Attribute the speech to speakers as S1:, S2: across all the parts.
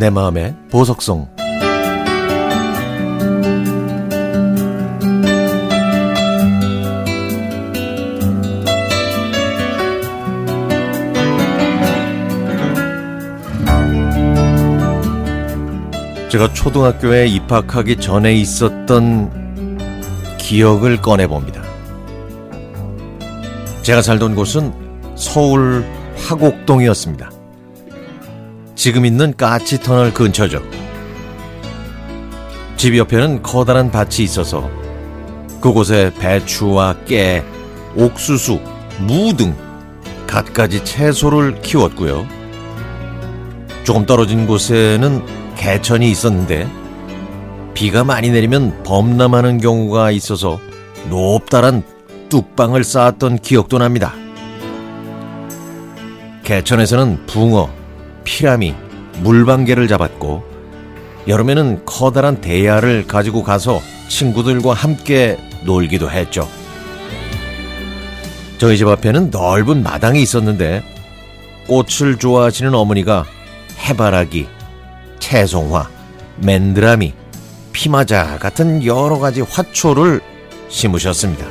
S1: 내 마음의 보석성 제가 초등학교에 입학하기 전에 있었던 기억을 꺼내봅니다. 제가 살던 곳은 서울 화곡동이었습니다. 지금 있는 까치 터널 근처죠. 집 옆에는 커다란 밭이 있어서 그곳에 배추와 깨, 옥수수, 무 등 갖가지 채소를 키웠고요. 조금 떨어진 곳에는 개천이 있었는데 비가 많이 내리면 범람하는 경우가 있어서 높다란 뚝방을 쌓았던 기억도 납니다. 개천에서는 붕어, 피라미, 물방개를 잡았고 여름에는 커다란 대야를 가지고 가서 친구들과 함께 놀기도 했죠. 저희 집 앞에는 넓은 마당이 있었는데 꽃을 좋아하시는 어머니가 해바라기, 채송화, 맨드라미, 피마자 같은 여러 가지 화초를 심으셨습니다.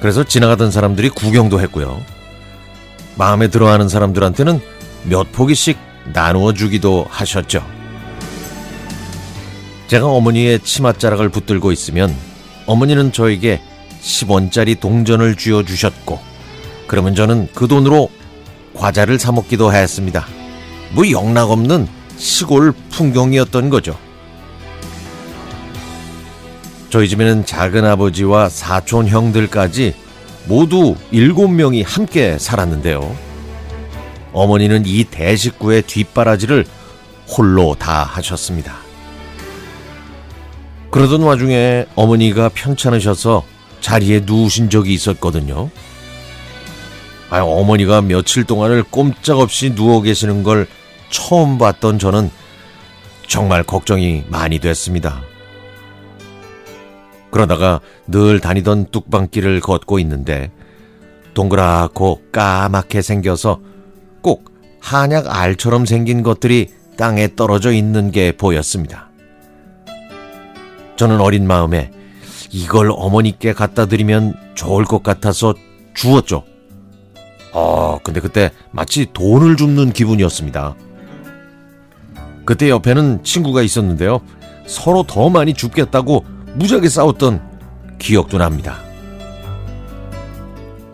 S1: 그래서 지나가던 사람들이 구경도 했고요. 마음에 들어하는 사람들한테는 몇 포기씩 나누어 주기도 하셨죠. 제가 어머니의 치맛자락을 붙들고 있으면 어머니는 저에게 10원짜리 동전을 쥐어 주셨고, 그러면 저는 그 돈으로 과자를 사 먹기도 했습니다. 뭐 영락없는 시골 풍경이었던 거죠. 저희 집에는 작은 아버지와 사촌 형들까지 모두 일곱 명이 함께 살았는데요. 어머니는 이 대식구의 뒷바라지를 홀로 다 하셨습니다. 그러던 와중에 어머니가 편찮으셔서 자리에 누우신 적이 있었거든요. 아, 어머니가 며칠 동안을 꼼짝없이 누워 계시는 걸 처음 봤던 저는 정말 걱정이 많이 됐습니다. 그러다가 늘 다니던 뚝방길을 걷고 있는데 동그랗고 까맣게 생겨서 꼭 한약 알처럼 생긴 것들이 땅에 떨어져 있는 게 보였습니다. 저는 어린 마음에 이걸 어머니께 갖다 드리면 좋을 것 같아서 주었죠. 어, 근데 그때 마치 돈을 줍는 기분이었습니다. 그때 옆에는 친구가 있었는데요. 서로 더 많이 줍겠다고 무지하게 싸웠던 기억도 납니다.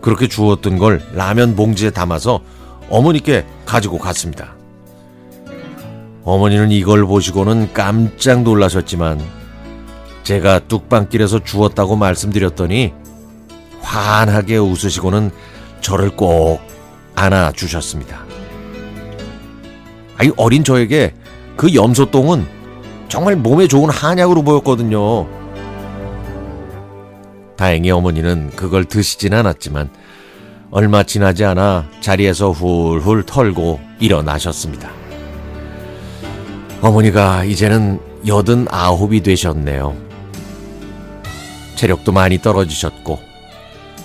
S1: 그렇게 주었던 걸 라면 봉지에 담아서 어머니께 가지고 갔습니다. 어머니는 이걸 보시고는 깜짝 놀라셨지만 제가 뚝방길에서 주었다고 말씀드렸더니 환하게 웃으시고는 저를 꼭 안아 주셨습니다. 아이 어린 저에게 그 염소똥은 정말 몸에 좋은 한약으로 보였거든요. 다행히 어머니는 그걸 드시진 않았지만 얼마 지나지 않아 자리에서 훌훌 털고 일어나셨습니다. 어머니가 이제는 여든 아홉이 되셨네요. 체력도 많이 떨어지셨고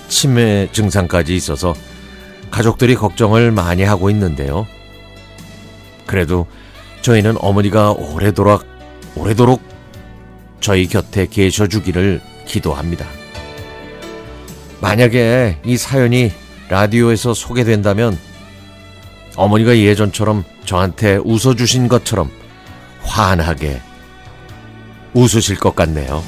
S1: 치매 증상까지 있어서 가족들이 걱정을 많이 하고 있는데요. 그래도 저희는 어머니가 오래도록 오래도록 저희 곁에 계셔 주기를 기도합니다. 만약에 이 사연이 라디오에서 소개된다면 어머니가 예전처럼 저한테 웃어주신 것처럼 환하게 웃으실 것 같네요.